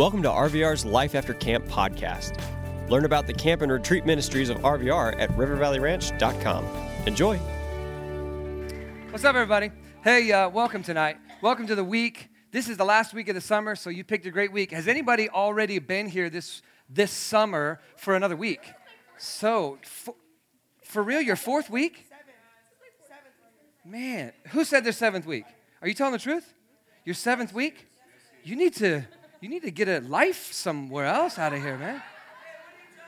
Welcome to RVR's Life After Camp podcast. Learn about the camp and retreat ministries of RVR at rivervalleyranch.com. Enjoy. What's up, everybody? Hey, uh, welcome tonight. Welcome to the week. This is the last week of the summer, so you picked a great week. Has anybody already been here this this summer for another week? So, for, for real, your fourth week? Man, who said their seventh week? Are you telling the truth? Your seventh week? You need to you need to get a life somewhere else out of here, man.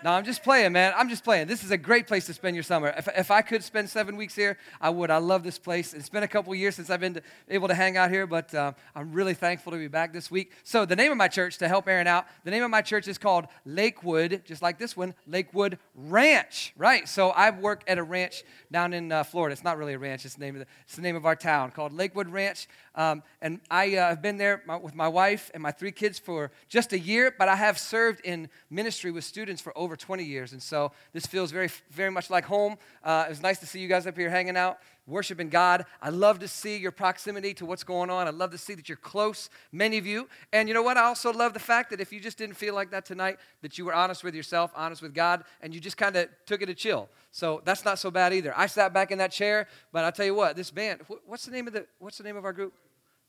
No, I'm just playing, man. I'm just playing. This is a great place to spend your summer. If, if I could spend seven weeks here, I would. I love this place. It's been a couple years since I've been to, able to hang out here, but uh, I'm really thankful to be back this week. So, the name of my church, to help Aaron out, the name of my church is called Lakewood, just like this one, Lakewood Ranch, right? So, I work at a ranch down in uh, Florida. It's not really a ranch, it's the name of, the, it's the name of our town called Lakewood Ranch. Um, and I uh, have been there my, with my wife and my three kids for just a year, but I have served in ministry with students for over 20 years. And so this feels very, very much like home. Uh, it was nice to see you guys up here hanging out, worshiping God. I love to see your proximity to what's going on. I love to see that you're close, many of you. And you know what? I also love the fact that if you just didn't feel like that tonight, that you were honest with yourself, honest with God, and you just kind of took it to chill. So that's not so bad either. I sat back in that chair, but I'll tell you what, this band, what's the name of the, what's the name of our group?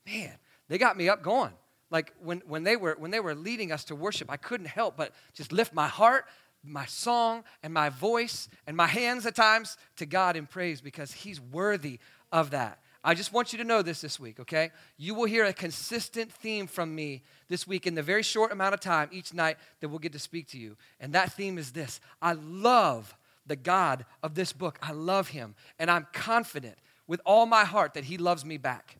man, they got me up going. Like when, when, they were, when they were leading us to worship, I couldn't help but just lift my heart, my song, and my voice, and my hands at times to God in praise because He's worthy of that. I just want you to know this this week, okay? You will hear a consistent theme from me this week in the very short amount of time each night that we'll get to speak to you. And that theme is this I love the God of this book. I love Him. And I'm confident with all my heart that He loves me back.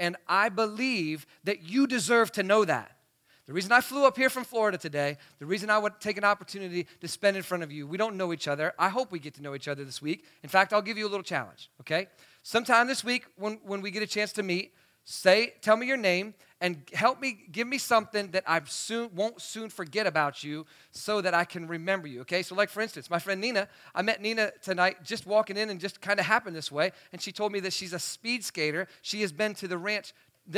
And I believe that you deserve to know that. The reason I flew up here from Florida today, the reason I would take an opportunity to spend in front of you, we don't know each other. I hope we get to know each other this week. In fact, I'll give you a little challenge, okay? Sometime this week, when, when we get a chance to meet, say, tell me your name and help me, give me something that I soon won't soon forget about you so that I can remember you. Okay, so like for instance, my friend Nina, I met Nina tonight just walking in and just kind of happened this way, and she told me that she's a speed skater. She has been to the ranch.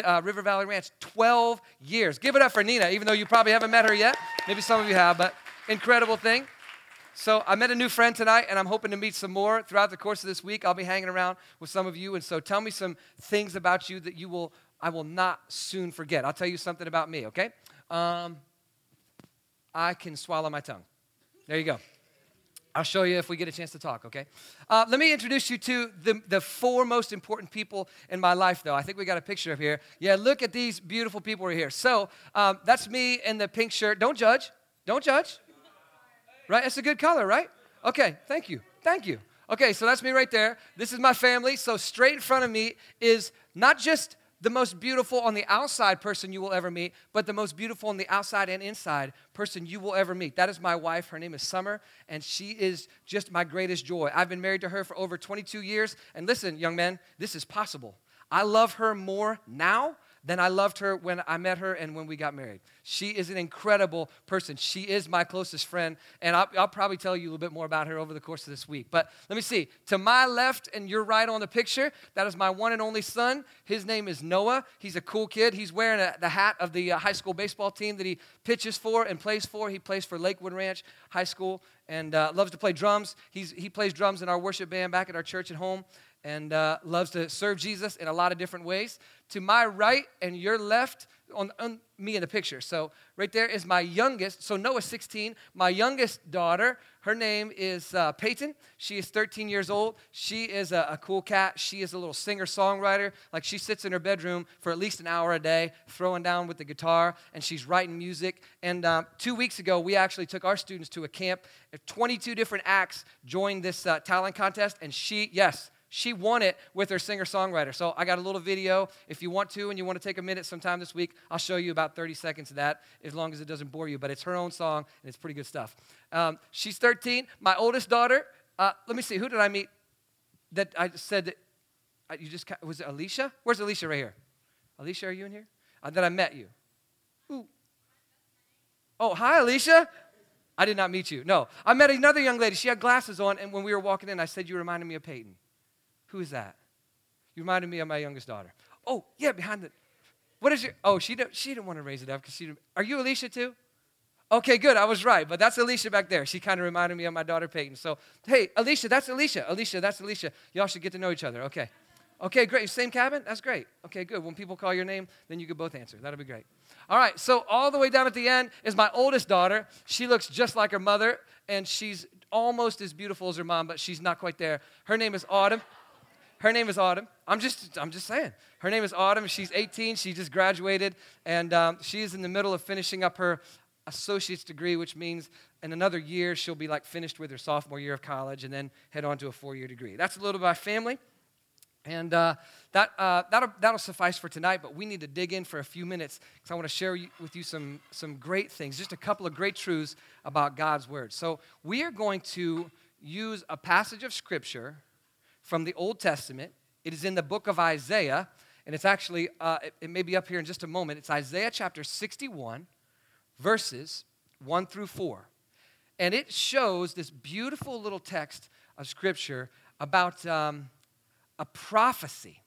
Uh, River Valley Ranch, 12 years. Give it up for Nina, even though you probably haven't met her yet. Maybe some of you have, but incredible thing. So I met a new friend tonight, and I'm hoping to meet some more throughout the course of this week. I'll be hanging around with some of you, and so tell me some things about you that you will I will not soon forget. I'll tell you something about me, okay? Um, I can swallow my tongue. There you go. I'll show you if we get a chance to talk, okay? Uh, let me introduce you to the, the four most important people in my life, though. I think we got a picture up here. Yeah, look at these beautiful people right here. So um, that's me in the pink shirt. Don't judge. Don't judge. Right? It's a good color, right? Okay, thank you. Thank you. Okay, so that's me right there. This is my family. So straight in front of me is not just the most beautiful on the outside person you will ever meet, but the most beautiful on the outside and inside person you will ever meet. That is my wife. Her name is Summer, and she is just my greatest joy. I've been married to her for over 22 years. And listen, young men, this is possible. I love her more now than I loved her when I met her and when we got married. She is an incredible person. She is my closest friend, and I'll, I'll, probably tell you a little bit more about her over the course of this week. But let me see. To my left and your right on the picture, that is my one and only son. His name is Noah. He's a cool kid. He's wearing a, the hat of the uh, high school baseball team that he pitches for and plays for. He plays for Lakewood Ranch High School and uh, loves to play drums. He's, he plays drums in our worship band back at our church at home and uh, loves to serve Jesus in a lot of different ways. To my right and your left, on, on, me in the picture. So right there is my youngest. So Noah's 16. My youngest daughter, her name is uh, Peyton. She is 13 years old. She is a, a cool cat. She is a little singer songwriter. Like she sits in her bedroom for at least an hour a day, throwing down with the guitar, and she's writing music. And um, two weeks ago, we actually took our students to a camp. 22 different acts joined this uh, talent contest, and she, yes, she won it with her singer songwriter. So I got a little video. If you want to and you want to take a minute sometime this week, I'll show you about 30 seconds of that as long as it doesn't bore you. But it's her own song and it's pretty good stuff. Um, she's 13. My oldest daughter, uh, let me see, who did I meet that I said that uh, you just, was it Alicia? Where's Alicia right here? Alicia, are you in here? Uh, that I met you. Ooh. Oh, hi, Alicia. I did not meet you. No. I met another young lady. She had glasses on, and when we were walking in, I said, You reminded me of Peyton. Who is that? You reminded me of my youngest daughter. Oh, yeah, behind the. What is your? Oh, she didn't. She didn't want to raise it up because she. Didn't, are you Alicia too? Okay, good. I was right, but that's Alicia back there. She kind of reminded me of my daughter Peyton. So, hey, Alicia, that's Alicia. Alicia, that's Alicia. Y'all should get to know each other. Okay. Okay, great. Same cabin? That's great. Okay, good. When people call your name, then you can both answer. That'll be great. All right, so all the way down at the end is my oldest daughter. She looks just like her mother, and she's almost as beautiful as her mom, but she's not quite there. Her name is Autumn. Her name is Autumn. I'm just, I'm just saying. Her name is Autumn. She's 18. She just graduated, and um, in the middle of finishing up her associate's degree, which means in another year she'll be like finished with her sophomore year of college and then head on to a four year degree. That's a little bit about family. And uh, that, uh, that'll, that'll suffice for tonight, but we need to dig in for a few minutes because I want to share with you some, some great things, just a couple of great truths about God's Word. So, we are going to use a passage of Scripture from the Old Testament. It is in the book of Isaiah, and it's actually, uh, it, it may be up here in just a moment. It's Isaiah chapter 61 verses 1 through 4. And it shows this beautiful little text of Scripture about um, a prophecy,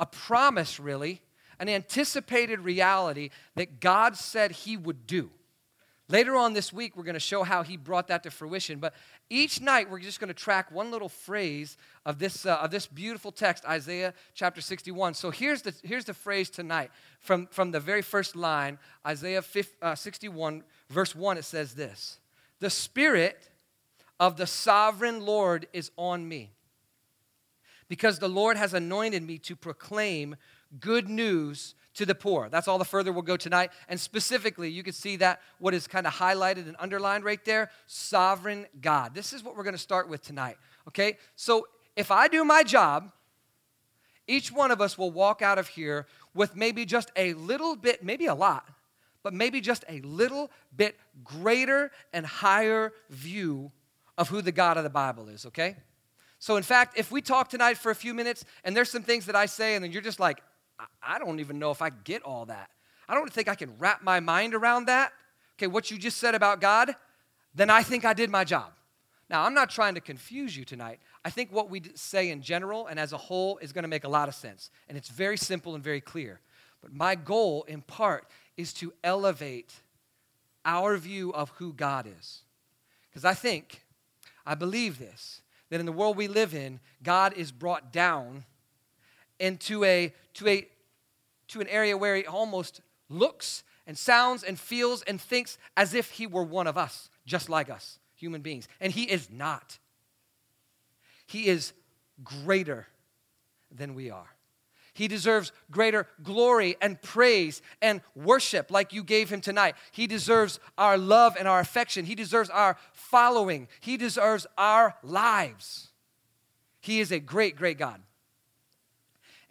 a promise, really, an anticipated reality that God said He would do. Later on this week, we're going to show how he brought that to fruition. But each night, we're just going to track one little phrase of this, uh, of this beautiful text, Isaiah chapter 61. So here's the, here's the phrase tonight from, from the very first line, Isaiah 50, uh, 61, verse 1. It says this The Spirit of the sovereign Lord is on me, because the Lord has anointed me to proclaim good news to the poor. That's all the further we'll go tonight. And specifically, you can see that what is kind of highlighted and underlined right there sovereign God. This is what we're going to start with tonight. Okay? So if I do my job, each one of us will walk out of here with maybe just a little bit, maybe a lot, but maybe just a little bit greater and higher view of who the God of the Bible is, okay? So, in fact, if we talk tonight for a few minutes and there's some things that I say and then you're just like, I don't even know if I get all that. I don't think I can wrap my mind around that. Okay, what you just said about God, then I think I did my job. Now, I'm not trying to confuse you tonight. I think what we say in general and as a whole is going to make a lot of sense. And it's very simple and very clear. But my goal, in part, is to elevate our view of who God is. Because I think, I believe this, that in the world we live in, God is brought down into a, to, a, to an area where he almost looks and sounds and feels and thinks as if he were one of us, just like us, human beings. And he is not. He is greater than we are. He deserves greater glory and praise and worship like you gave him tonight. He deserves our love and our affection. He deserves our following. He deserves our lives. He is a great, great God.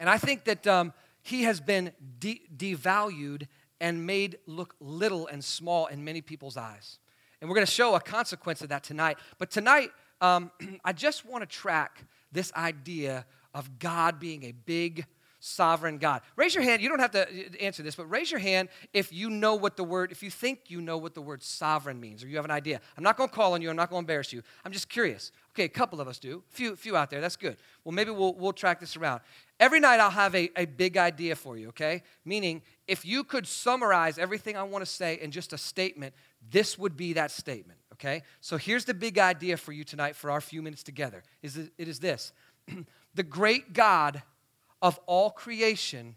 And I think that um, he has been de- devalued and made look little and small in many people's eyes. And we're going to show a consequence of that tonight. But tonight, um, I just want to track this idea of God being a big, sovereign God. Raise your hand. You don't have to uh, answer this, but raise your hand if you know what the word, if you think you know what the word sovereign means or you have an idea. I'm not going to call on you. I'm not going to embarrass you. I'm just curious. Okay, a couple of us do. Few, few out there. That's good. Well, maybe we'll, we'll track this around. Every night I'll have a, a big idea for you, okay? Meaning, if you could summarize everything I want to say in just a statement, this would be that statement, okay? So here's the big idea for you tonight for our few minutes together. Is it, it is this. the great God of all creation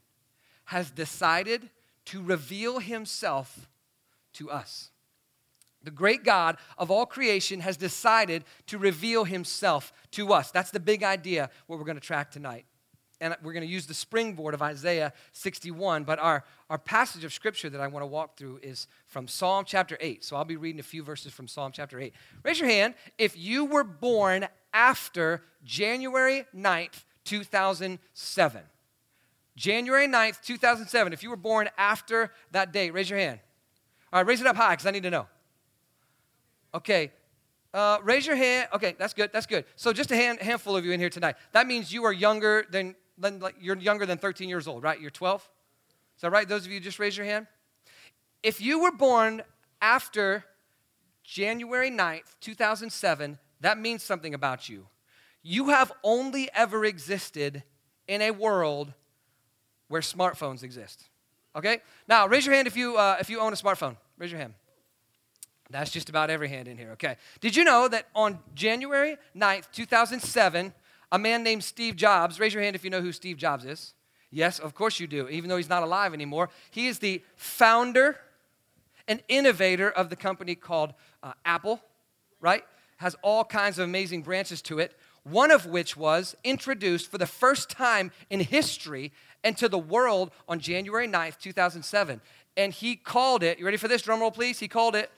has decided to reveal himself to us. The great God of all creation has decided to reveal himself to us. That's the big idea, what we're going to track tonight. And we're going to use the springboard of Isaiah 61. But our, our passage of scripture that I want to walk through is from Psalm chapter 8. So I'll be reading a few verses from Psalm chapter 8. Raise your hand if you were born after January 9th, 2007. January 9th, 2007. If you were born after that date, raise your hand. All right, raise it up high because I need to know. Okay, uh, raise your hand. Okay, that's good. That's good. So just a hand, handful of you in here tonight. That means you are younger than, than like, you're younger than 13 years old, right? You're 12. Is that right? Those of you just raise your hand. If you were born after January 9th, 2007, that means something about you. You have only ever existed in a world where smartphones exist. Okay? Now, raise your hand if you, uh, if you own a smartphone. Raise your hand. That's just about every hand in here, okay? Did you know that on January 9th, 2007, a man named Steve Jobs, raise your hand if you know who Steve Jobs is. Yes, of course you do, even though he's not alive anymore. He is the founder and innovator of the company called uh, Apple, right? Has all kinds of amazing branches to it, one of which was introduced for the first time in history and to the world on January 9th, 2007. And he called it, you ready for this? Drum roll, please. He called it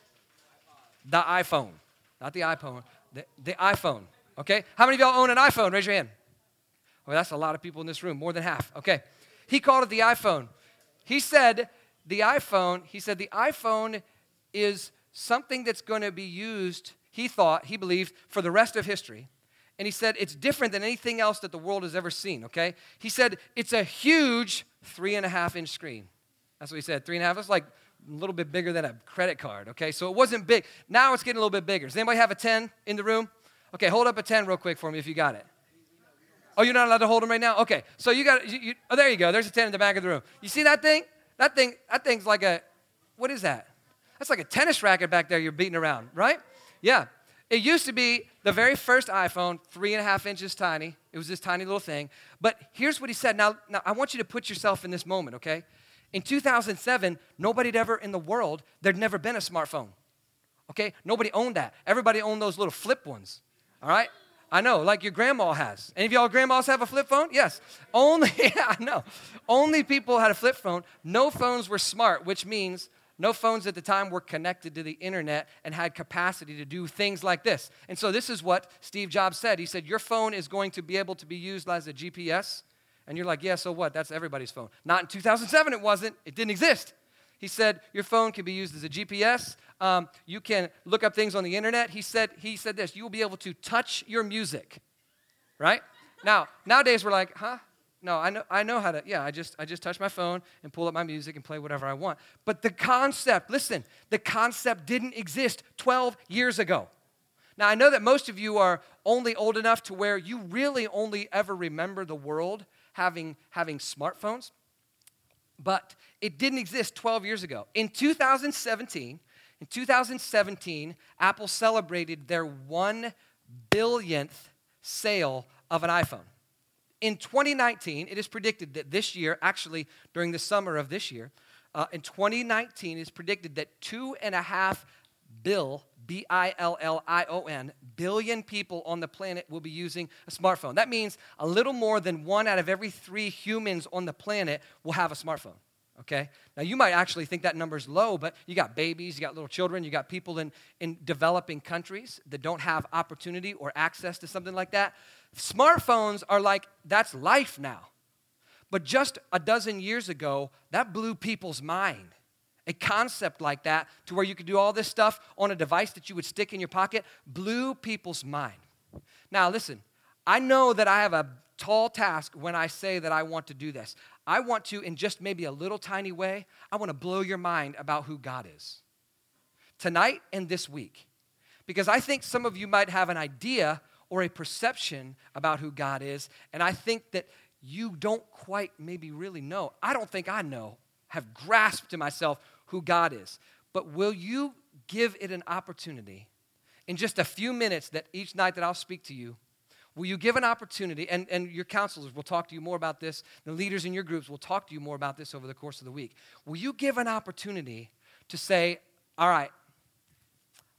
the iPhone. Not the iPhone, the, the iPhone. Okay? How many of y'all own an iPhone? Raise your hand. Well, that's a lot of people in this room, more than half. Okay. He called it the iPhone. He said the iPhone, he said the iPhone is something that's going to be used, he thought, he believed, for the rest of history. And he said it's different than anything else that the world has ever seen, okay? He said it's a huge three and a half inch screen. That's what he said. Three and a half. It's like a little bit bigger than a credit card, okay? So it wasn't big. Now it's getting a little bit bigger. Does anybody have a 10 in the room? Okay, hold up a 10 real quick for me if you got it. Oh, you're not allowed to hold them right now? Okay, so you got, you, you, oh, there you go. There's a 10 in the back of the room. You see that thing? That thing, that thing's like a, what is that? That's like a tennis racket back there you're beating around, right? Yeah. It used to be the very first iPhone, three and a half inches tiny. It was this tiny little thing. But here's what he said. Now, now I want you to put yourself in this moment, okay? In 2007, nobody had ever in the world, there'd never been a smartphone. Okay? Nobody owned that. Everybody owned those little flip ones. All right? I know, like your grandma has. Any of y'all grandmas have a flip phone? Yes. Only, yeah, I know. Only people had a flip phone. No phones were smart, which means no phones at the time were connected to the internet and had capacity to do things like this. And so this is what Steve Jobs said. He said, Your phone is going to be able to be used as a GPS and you're like, yeah, so what? That's everybody's phone. Not in 2007, it wasn't. It didn't exist. He said, your phone can be used as a GPS. Um, you can look up things on the internet. He said, he said this, you will be able to touch your music, right? Now, nowadays we're like, huh? No, I know, I know how to, yeah, I just, I just touch my phone and pull up my music and play whatever I want. But the concept, listen, the concept didn't exist 12 years ago. Now, I know that most of you are only old enough to where you really only ever remember the world having, having smartphones, but it didn't exist 12 years ago. In 2017, in 2017, Apple celebrated their 1 billionth sale of an iPhone. In 2019, it is predicted that this year, actually during the summer of this year, uh, in 2019, it's predicted that two and a half bill B I L L I O N, billion people on the planet will be using a smartphone. That means a little more than one out of every three humans on the planet will have a smartphone. Okay? Now, you might actually think that number is low, but you got babies, you got little children, you got people in, in developing countries that don't have opportunity or access to something like that. Smartphones are like, that's life now. But just a dozen years ago, that blew people's mind a concept like that to where you could do all this stuff on a device that you would stick in your pocket blew people's mind. Now, listen, I know that I have a tall task when I say that I want to do this. I want to, in just maybe a little tiny way, I want to blow your mind about who God is tonight and this week. Because I think some of you might have an idea or a perception about who God is, and I think that you don't quite maybe really know. I don't think I know, have grasped to myself who God is. But will you give it an opportunity in just a few minutes that each night that I'll speak to you? Will you give an opportunity, and, and your counselors will talk to you more about this, the leaders in your groups will talk to you more about this over the course of the week. Will you give an opportunity to say, All right,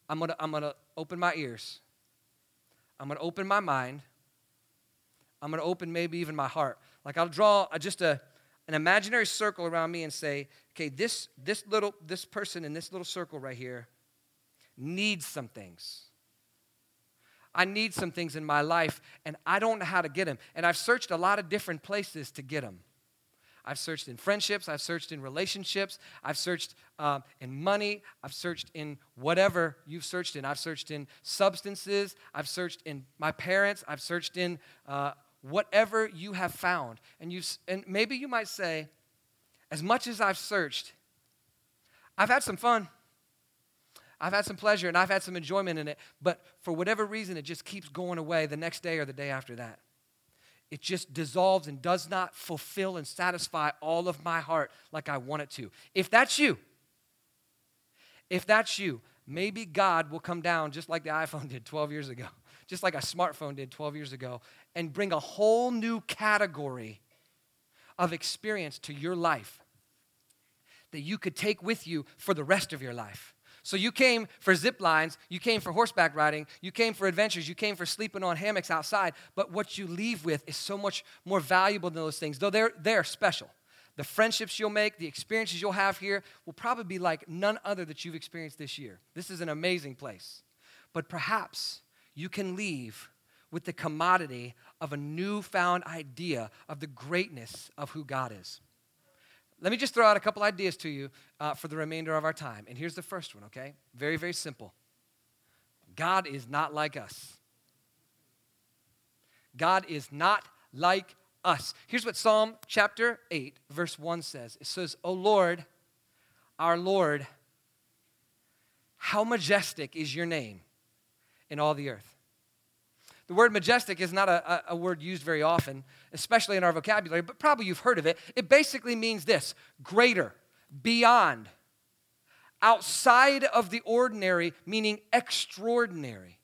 I'm gonna, I'm gonna open my ears, I'm gonna open my mind, I'm gonna open maybe even my heart. Like I'll draw just a, an imaginary circle around me and say, okay, this, this little, this person in this little circle right here needs some things. I need some things in my life, and I don't know how to get them. And I've searched a lot of different places to get them. I've searched in friendships, I've searched in relationships, I've searched um, in money, I've searched in whatever you've searched in. I've searched in substances, I've searched in my parents, I've searched in uh, whatever you have found. And, you, and maybe you might say, as much as I've searched, I've had some fun. I've had some pleasure and I've had some enjoyment in it, but for whatever reason, it just keeps going away the next day or the day after that. it just dissolves and does not fulfill and satisfy all of my heart like I want it to. If that's you, if that's you, maybe God will come down just like the iPhone did 12 years ago, just like a smartphone did 12 years ago, and bring a whole new category of experience to your life that you could take with you for the rest of your life. So you came for zip lines, you came for horseback riding, you came for adventures, you came for sleeping on hammocks outside, but what you leave with is so much more valuable than those things, though they're, they're special. The friendships you'll make, the experiences you'll have here will probably be like none other that you've experienced this year. This is an amazing place. But perhaps you can leave with the commodity of a newfound idea of the greatness of who God is. Let me just throw out a couple ideas to you uh, for the remainder of our time. And here's the first one, okay? Very, very simple. God is not like us. God is not like us. Here's what Psalm chapter 8, verse 1 says it says, O Lord, our Lord, how majestic is your name in all the earth. The word majestic is not a, a, word used very often, especially in our vocabulary, but probably you've heard of it. It basically means this greater, beyond, outside of the ordinary, meaning extraordinary,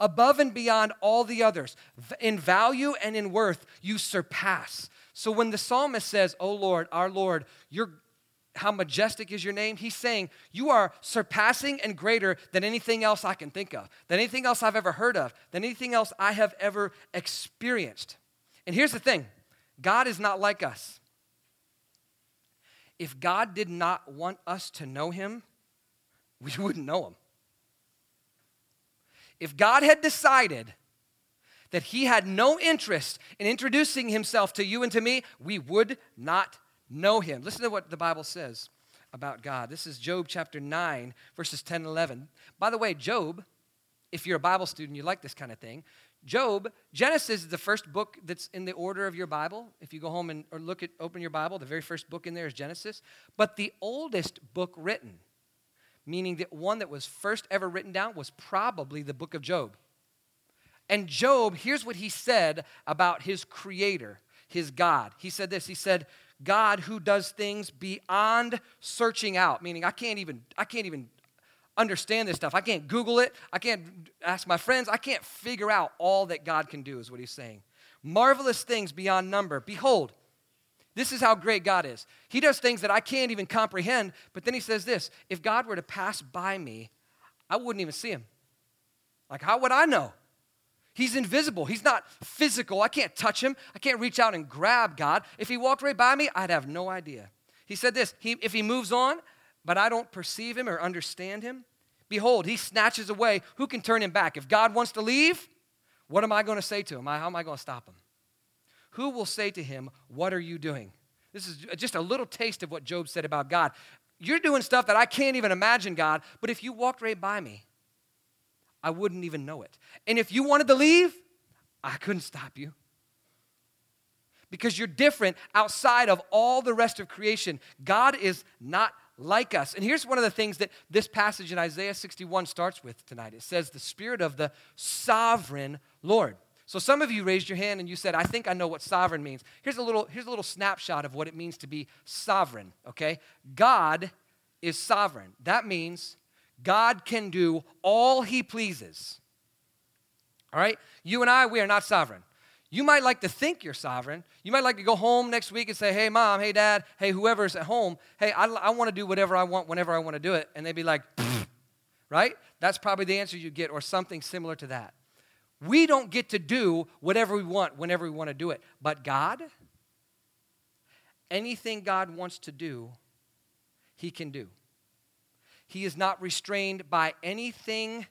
above and beyond all the others. In value and in worth, you surpass. So when the psalmist says, Oh Lord, our Lord, you're how majestic is your name? He's saying, You are surpassing and greater than anything else I can think of, than anything else I've ever heard of, than anything else I have ever experienced. And here's the thing God is not like us. If God did not want us to know Him, we wouldn't know Him. If God had decided that He had no interest in introducing Himself to you and to me, we would not know him. Listen to what the Bible says about God. This is Job chapter 9, verses 10 and 11. By the way, Job, if you're a Bible student, you like this kind of thing. Job, Genesis is the first book that's in the order of your Bible. If you go home and or look at open your Bible, the very first book in there is Genesis. But the oldest book written, meaning the one that was first ever written down, was probably the book of Job. And Job, here's what he said about his creator, his God. He said this. He said, God who does things beyond searching out, meaning I can't even, I can't even understand this stuff. I can't Google it. I can't ask my friends. I can't figure out all that God can do, is what he's saying. Marvelous things beyond number. Behold, this is how great God is. He does things that I can't even comprehend, but then he says this if God were to pass by me, I wouldn't even see him. Like, how would I know? He's invisible. He's not physical. I can't touch him. I can't reach out and grab God. If he walked right by me, I'd have no idea. He said this he, if he moves on, but I don't perceive him or understand him, behold, he snatches away. Who can turn him back? If God wants to leave, what am I going to say to him? How am I going to stop him? Who will say to him, What are you doing? This is just a little taste of what Job said about God. You're doing stuff that I can't even imagine, God, but if you walked right by me, I wouldn't even know it. And if you wanted to leave, I couldn't stop you. Because you're different outside of all the rest of creation. God is not like us. And here's one of the things that this passage in Isaiah 61 starts with tonight it says, The Spirit of the sovereign Lord. So some of you raised your hand and you said, I think I know what sovereign means. Here's a little, here's a little snapshot of what it means to be sovereign, okay? God is sovereign. That means God can do all he pleases. All right? You and I, we are not sovereign. You might like to think you're sovereign. You might like to go home next week and say, hey, mom, hey, dad, hey, whoever's at home, hey, I, I want to do whatever I want whenever I want to do it. And they'd be like, right? That's probably the answer you get, or something similar to that. We don't get to do whatever we want whenever we want to do it. But God, anything God wants to do, He can do. He is not restrained by anything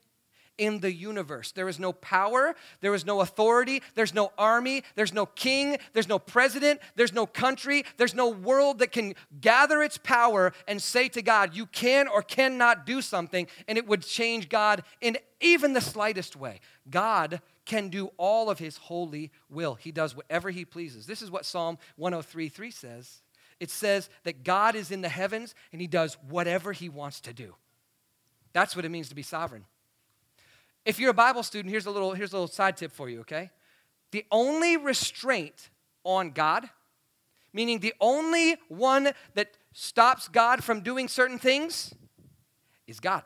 in the universe. There is no power, there is no authority, there's no army, there's no king, there's no president, there's no country, there's no world that can gather its power and say to God, You can or cannot do something, and it would change God in even the slightest way. God can do all of his holy will. He does whatever he pleases. This is what Psalm 103 3 says. It says that God is in the heavens and he does whatever he wants to do. That's what it means to be sovereign. If you're a Bible student, here's a little, here's a little side tip for you, okay? The only restraint on God, meaning the only one that stops God from doing certain things, is God.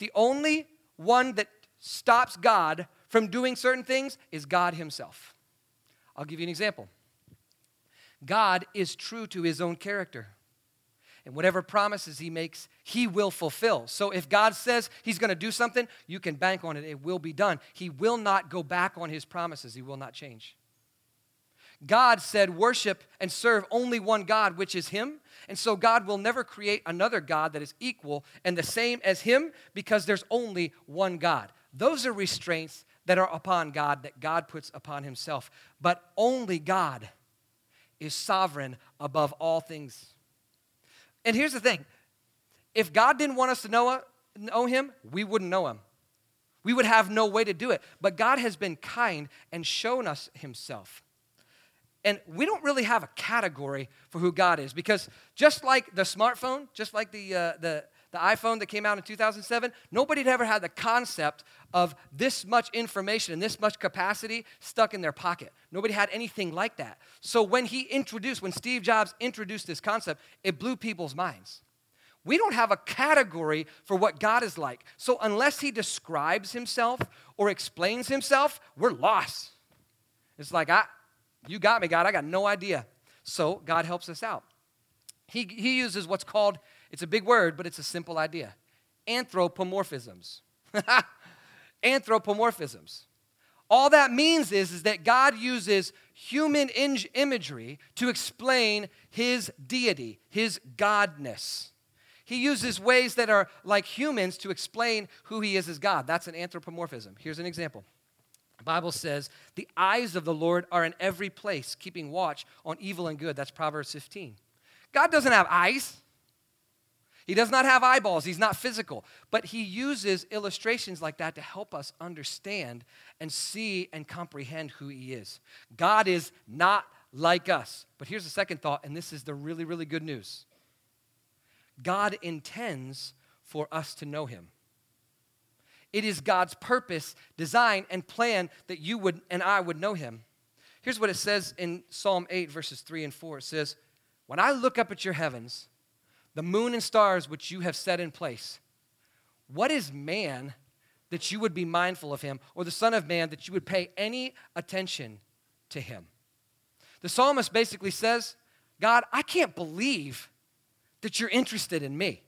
The only one that stops God from doing certain things is God Himself. I'll give you an example. God is true to His own character. And whatever promises He makes, He will fulfill. So if God says He's going to do something, you can bank on it. It will be done. He will not go back on His promises, He will not change. God said, Worship and serve only one God, which is Him. And so God will never create another God that is equal and the same as Him because there's only one God. Those are restraints that are upon God that God puts upon Himself. But only God is sovereign above all things. And here's the thing if God didn't want us to know, know Him, we wouldn't know Him. We would have no way to do it. But God has been kind and shown us Himself. And we don't really have a category for who God is because just like the smartphone, just like the, uh, the, the iPhone that came out in 2007, nobody had ever had the concept of this much information and this much capacity stuck in their pocket. Nobody had anything like that. So when he introduced, when Steve Jobs introduced this concept, it blew people's minds. We don't have a category for what God is like. So unless he describes himself or explains himself, we're lost. It's like, I, you got me, God. I got no idea. So God helps us out. He, he uses what's called, it's a big word, but it's a simple idea anthropomorphisms. anthropomorphisms. All that means is, is that God uses human in- imagery to explain his deity, his godness. He uses ways that are like humans to explain who he is as God. That's an anthropomorphism. Here's an example. The Bible says, the eyes of the Lord are in every place, keeping watch on evil and good. That's Proverbs 15. God doesn't have eyes. He does not have eyeballs. He's not physical. But he uses illustrations like that to help us understand and see and comprehend who he is. God is not like us. But here's the second thought, and this is the really, really good news God intends for us to know him. It is God's purpose, design, and plan that you would and I would know him. Here's what it says in Psalm 8, verses 3 and 4. It says, When I look up at your heavens, the moon and stars which you have set in place, what is man that you would be mindful of him, or the Son of Man that you would pay any attention to him? The psalmist basically says, God, I can't believe that you're interested in me.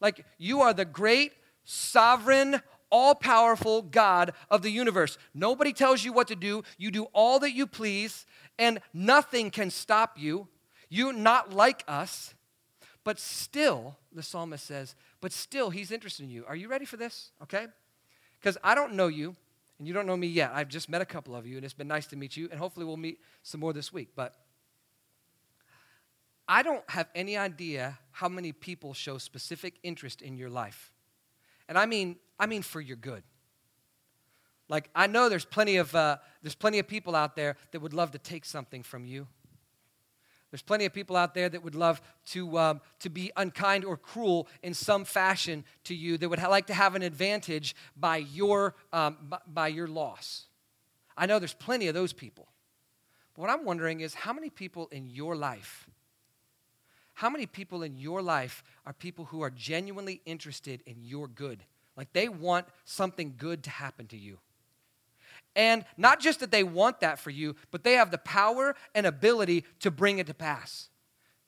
Like, you are the great sovereign, all powerful God of the universe. Nobody tells you what to do. You do all that you please, and nothing can stop you. You're not like us. But still, the psalmist says, but still, he's interested in you. Are you ready for this? Okay? Because I don't know you, and you don't know me yet. I've just met a couple of you, and it's been nice to meet you, and hopefully we'll meet some more this week. But I don't have any idea how many people show specific interest in your life. And I mean, I mean for your good. Like I know there's plenty of uh, there's plenty of people out there that would love to take something from you. There's plenty of people out there that would love to, um, to be unkind or cruel in some fashion to you, that would ha- like to have an advantage by your, um, b- by your loss. I know there's plenty of those people. But what I'm wondering is how many people in your life, how many people in your life are people who are genuinely interested in your good? Like they want something good to happen to you. And not just that they want that for you, but they have the power and ability to bring it to pass.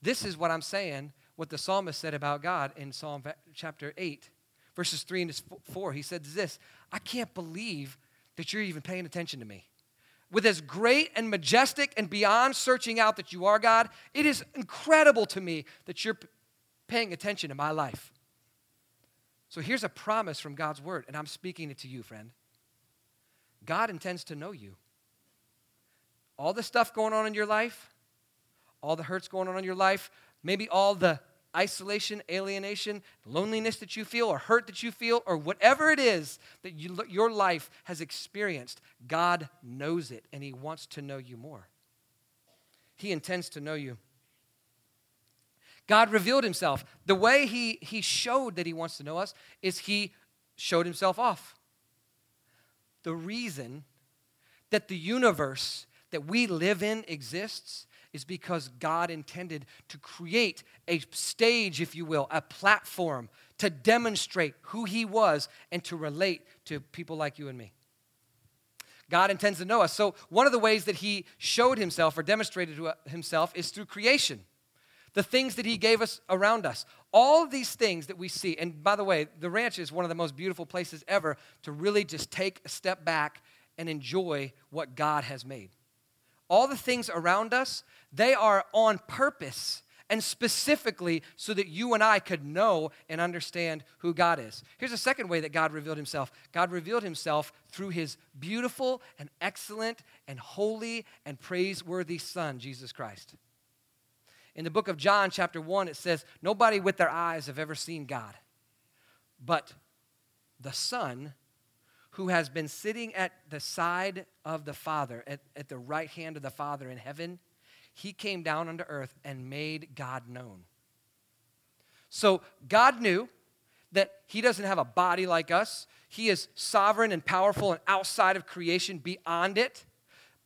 This is what I'm saying, what the psalmist said about God in Psalm chapter 8, verses 3 and 4. He said this I can't believe that you're even paying attention to me. With as great and majestic and beyond searching out that you are, God, it is incredible to me that you're paying attention to my life. So here's a promise from God's word, and I'm speaking it to you, friend. God intends to know you. All the stuff going on in your life, all the hurts going on in your life, maybe all the isolation, alienation, loneliness that you feel, or hurt that you feel, or whatever it is that you, your life has experienced, God knows it and He wants to know you more. He intends to know you. God revealed Himself. The way He, he showed that He wants to know us is He showed Himself off. The reason that the universe that we live in exists is because God intended to create a stage, if you will, a platform to demonstrate who He was and to relate to people like you and me. God intends to know us. So, one of the ways that He showed Himself or demonstrated Himself is through creation. The things that He gave us around us. All these things that we see, and by the way, the ranch is one of the most beautiful places ever to really just take a step back and enjoy what God has made. All the things around us, they are on purpose and specifically so that you and I could know and understand who God is. Here's a second way that God revealed himself God revealed himself through his beautiful and excellent and holy and praiseworthy Son, Jesus Christ. In the book of John, chapter 1, it says, Nobody with their eyes have ever seen God, but the Son who has been sitting at the side of the Father, at, at the right hand of the Father in heaven, he came down unto earth and made God known. So God knew that he doesn't have a body like us. He is sovereign and powerful and outside of creation, beyond it.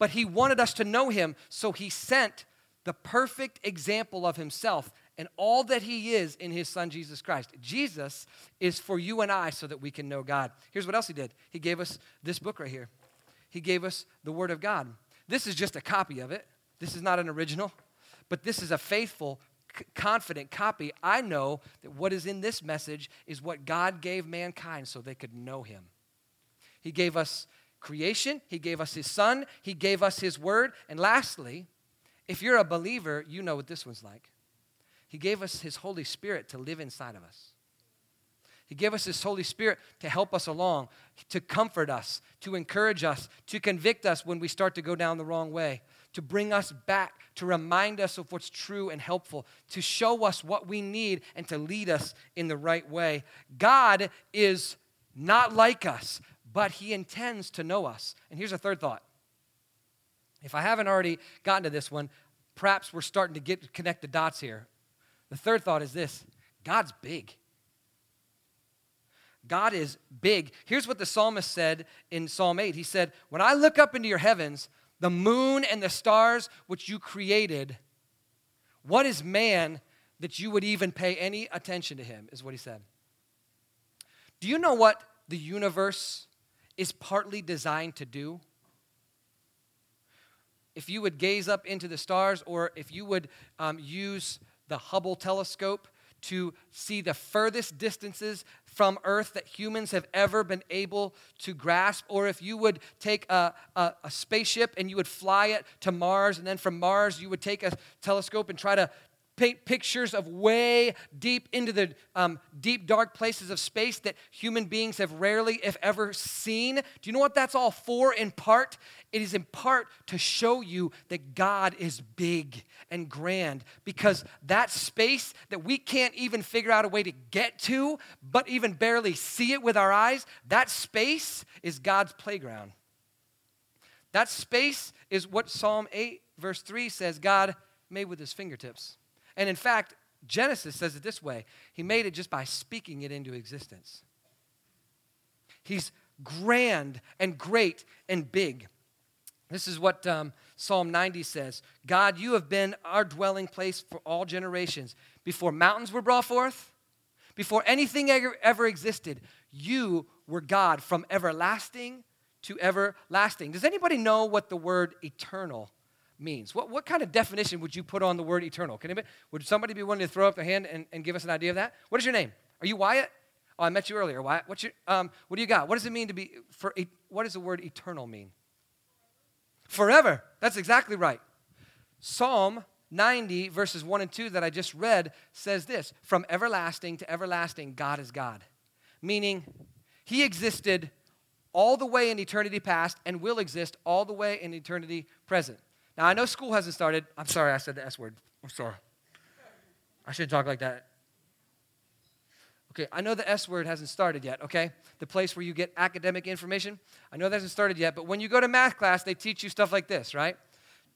But he wanted us to know him, so he sent the perfect example of himself and all that he is in his son Jesus Christ. Jesus is for you and I so that we can know God. Here's what else he did he gave us this book right here. He gave us the Word of God. This is just a copy of it. This is not an original, but this is a faithful, confident copy. I know that what is in this message is what God gave mankind so they could know him. He gave us creation, He gave us His Son, He gave us His Word, and lastly, if you're a believer, you know what this one's like. He gave us His Holy Spirit to live inside of us. He gave us His Holy Spirit to help us along, to comfort us, to encourage us, to convict us when we start to go down the wrong way, to bring us back, to remind us of what's true and helpful, to show us what we need, and to lead us in the right way. God is not like us, but He intends to know us. And here's a third thought. If I haven't already gotten to this one, perhaps we're starting to get connect the dots here. The third thought is this God's big. God is big. Here's what the psalmist said in Psalm 8. He said, When I look up into your heavens, the moon and the stars which you created, what is man that you would even pay any attention to him? Is what he said. Do you know what the universe is partly designed to do? If you would gaze up into the stars, or if you would um, use the Hubble telescope to see the furthest distances from Earth that humans have ever been able to grasp, or if you would take a, a, a, spaceship and you would fly it to Mars, and then from Mars you would take a telescope and try to paint pictures of way deep into the um, deep, dark places of space that human beings have rarely, if ever, seen. Do you know what that's all for in part? It is in part to show you that God is big and grand because that space that we can't even figure out a way to get to, but even barely see it with our eyes, that space is God's playground. That space is what Psalm 8, verse 3 says God made with his fingertips. And in fact, Genesis says it this way He made it just by speaking it into existence. He's grand and great and big. This is what um, Psalm 90 says God, you have been our dwelling place for all generations. Before mountains were brought forth, before anything ever, ever existed, you were God from everlasting to everlasting. Does anybody know what the word eternal means. What, what kind of definition would you put on the word eternal? Can anybody, would somebody be willing to throw up their hand and, and give us an idea of that? What is your name? Are you Wyatt? Oh, I met you earlier. Wyatt. What's your, um, what do you got? What does it mean to be, for, what does the word eternal mean? Forever. That's exactly right. Psalm 90, verses 1 and 2 that I just read says this From everlasting to everlasting, God is God. Meaning, He existed all the way in eternity past and will exist all the way in eternity present. Now, I know school hasn't started. I'm sorry I said the S word. I'm sorry. I shouldn't talk like that. Okay, I know the S word hasn't started yet, okay? The place where you get academic information. I know that hasn't started yet, but when you go to math class, they teach you stuff like this, right?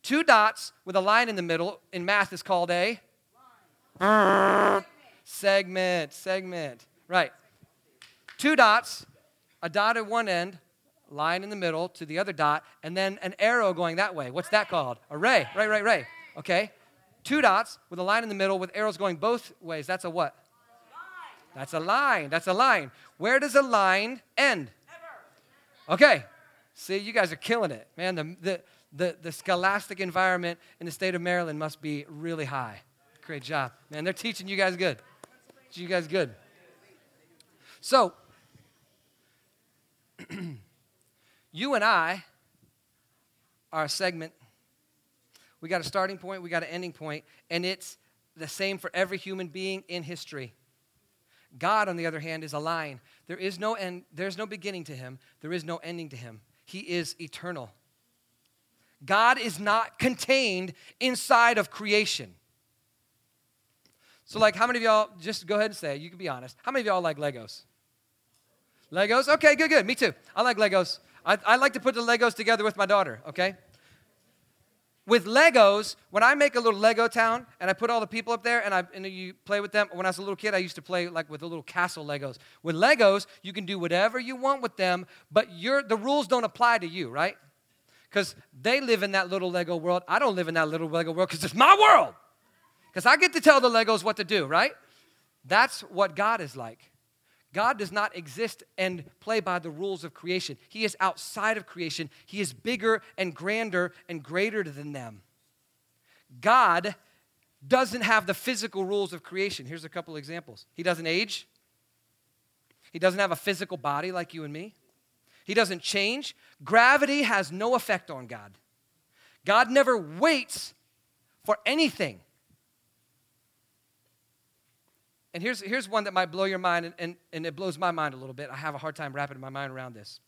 Two dots with a line in the middle in math is called a line. segment, segment. Right. Two dots, a dot at one end, line in the middle to the other dot, and then an arrow going that way. What's that called? A ray. Right, right, ray. Okay? Two dots with a line in the middle with arrows going both ways. That's a what? That's a line. That's a line. Where does a line end? Okay. See, you guys are killing it. Man, the, the, the, the scholastic environment in the state of Maryland must be really high. Great job. Man, they're teaching you guys good. You guys good. So, you and I are a segment. We got a starting point, we got an ending point, and it's the same for every human being in history. God, on the other hand, is a line. There is no end, there's no beginning to him, there is no ending to him. He is eternal. God is not contained inside of creation. So, like, how many of y'all, just go ahead and say, you can be honest, how many of y'all like Legos? Legos? Okay, good, good. Me too. I like Legos. I, I like to put the Legos together with my daughter, okay? With Legos, when I make a little Lego town and I put all the people up there and, I, and you play with them, when I was a little kid, I used to play like with the little castle Legos. With Legos, you can do whatever you want with them, but the rules don't apply to you, right? Because they live in that little Lego world. I don't live in that little Lego world because it's my world. Because I get to tell the Legos what to do, right? That's what God is like. God does not exist and play by the rules of creation. He is outside of creation. He is bigger and grander and greater than them. God doesn't have the physical rules of creation. Here's a couple examples. He doesn't age. He doesn't have a physical body like you and me. He doesn't change. Gravity has no effect on God. God never waits for anything. And here's, here's one that might blow your mind, and, and, and it blows my mind a little bit. I have a hard time wrapping my mind around this.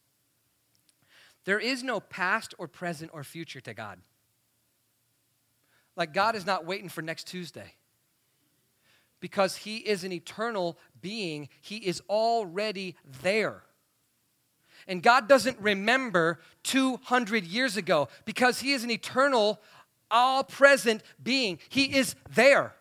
There is no past or present or future to God. Like, God is not waiting for next Tuesday because He is an eternal being, He is already there. And God doesn't remember 200 years ago because He is an eternal, all present being. He is there.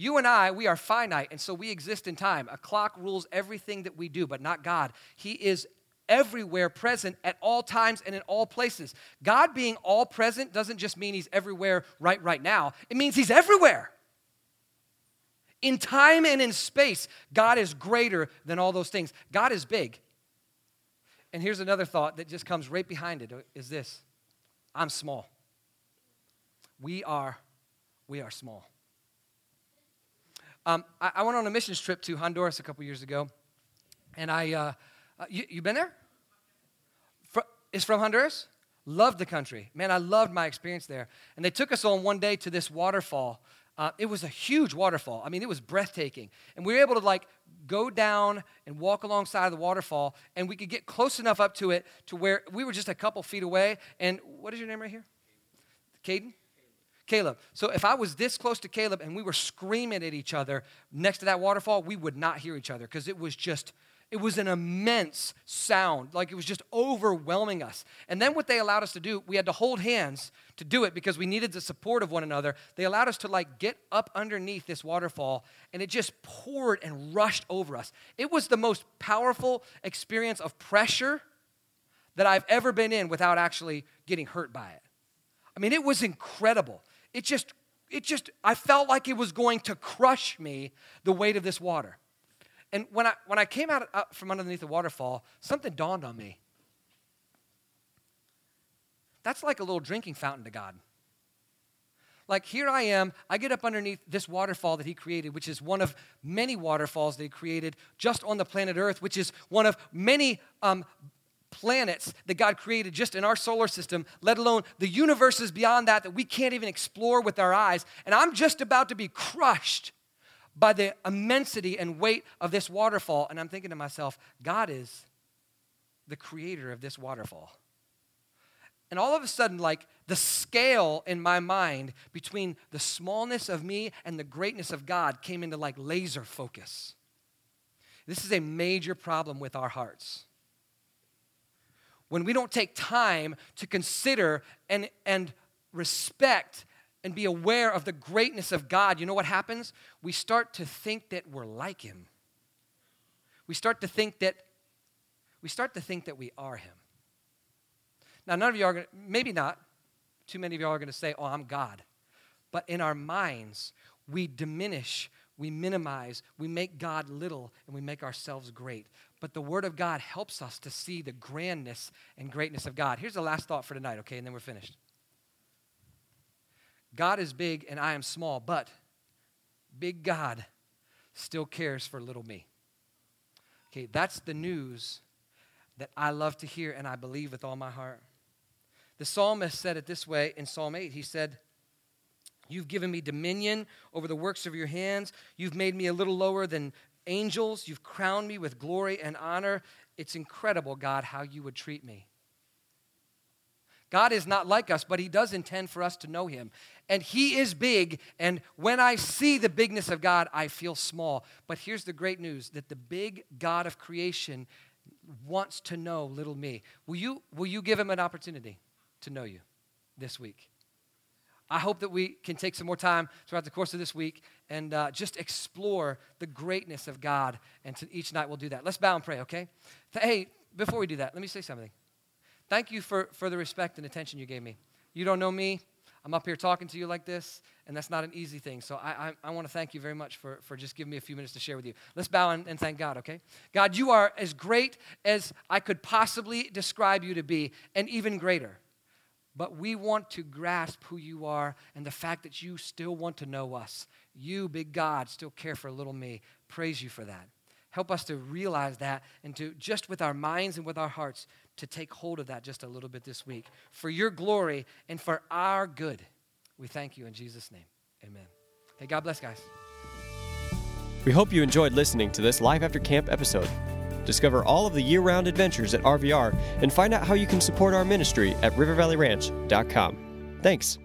You and I, we are finite, and so we exist in time. A clock rules everything that we do, but not God. He is everywhere present at all times and in all places. God being all present doesn't just mean he's everywhere right right now. It means he's everywhere. In time and in space, God is greater than all those things. God is big. And here's another thought that just comes right behind it is this. I'm small. We are we are small. Um, I, I, went on a missions trip to Honduras a couple years ago, and I, uh, uh, you, you been there? Fr- is from Honduras? Loved the country. Man, I loved my experience there. And they took us on one day to this waterfall. Uh, it was a huge waterfall. I mean, it was breathtaking. And we were able to like go down and walk alongside of the waterfall, and we could get close enough up to it to where we were just a couple feet away. And what is your name right here? Caden? Caleb. So if I was this close to Caleb and we were screaming at each other next to that waterfall, we would not hear each other because it was just, it was an immense sound. Like it was just overwhelming us. And then what they allowed us to do, we had to hold hands to do it because we needed the support of one another. They allowed us to like get up underneath this waterfall and it just poured and rushed over us. It was the most powerful experience of pressure that I've ever been in without actually getting hurt by it. I mean, it was incredible it just, it just, I felt like it was going to crush me, the weight of this water. And when I, when I came out, from underneath the waterfall, something dawned on me. That's like a little drinking fountain to God. Like, here I am, I get up underneath this waterfall that He created, which is one of many waterfalls that He created just on the planet Earth, which is one of many um, planets that God created just in our solar system, let alone the universes beyond that that we can't even explore with our eyes. And I'm just about to be crushed by the immensity and weight of this waterfall. And I'm thinking to myself, God is the creator of this waterfall. And all of a sudden, like the scale in my mind between the smallness of me and the greatness of God came into like laser focus. This is a major problem with our hearts when we don't take time to consider and, and respect and be aware of the greatness of God, you know what happens? We start to think that we're like Him. We start to think that we start to think that we are Him. Now, none of you are going to, maybe not, too many of y'all are going to say, oh, I'm God. But in our minds, we diminish, we minimize, we make God little, and we make ourselves great. But the Word of God helps us to see the grandness and greatness of God. Here's the last thought for tonight, okay, and then we're finished. God is big and I am small, but big God still cares for little me. Okay, that's the news that I love to hear and I believe with all my heart. The psalmist said it this way in Psalm 8. He said, You've given me dominion over the works of your hands. You've made me a little lower than angels. You've crowned me with glory and honor. It's incredible, God, how you would treat me. God is not like us, but He does intend for us to know Him. And He is big, and when I see the bigness of God, I feel small. But here's the great news that the big God of creation wants to know little me. Will you, will you give Him an opportunity to know you this week? I hope that we can take some more time throughout the course of this week and uh, just explore the greatness of God. And each night we'll do that. Let's bow and pray, okay? Hey, before we do that, let me say something. Thank you for, for the respect and attention you gave me. You don't know me. I'm up here talking to you like this, and that's not an easy thing. So I, I, I want to thank you very much for, for just giving me a few minutes to share with you. Let's bow and, and thank God, okay? God, you are as great as I could possibly describe you to be, and even greater. But we want to grasp who you are and the fact that you still want to know us. You, big God, still care for little me. Praise you for that. Help us to realize that and to just with our minds and with our hearts to take hold of that just a little bit this week. For your glory and for our good, we thank you in Jesus' name. Amen. Hey, God bless, guys. We hope you enjoyed listening to this Life After Camp episode. Discover all of the year round adventures at RVR and find out how you can support our ministry at rivervalleyranch.com. Thanks.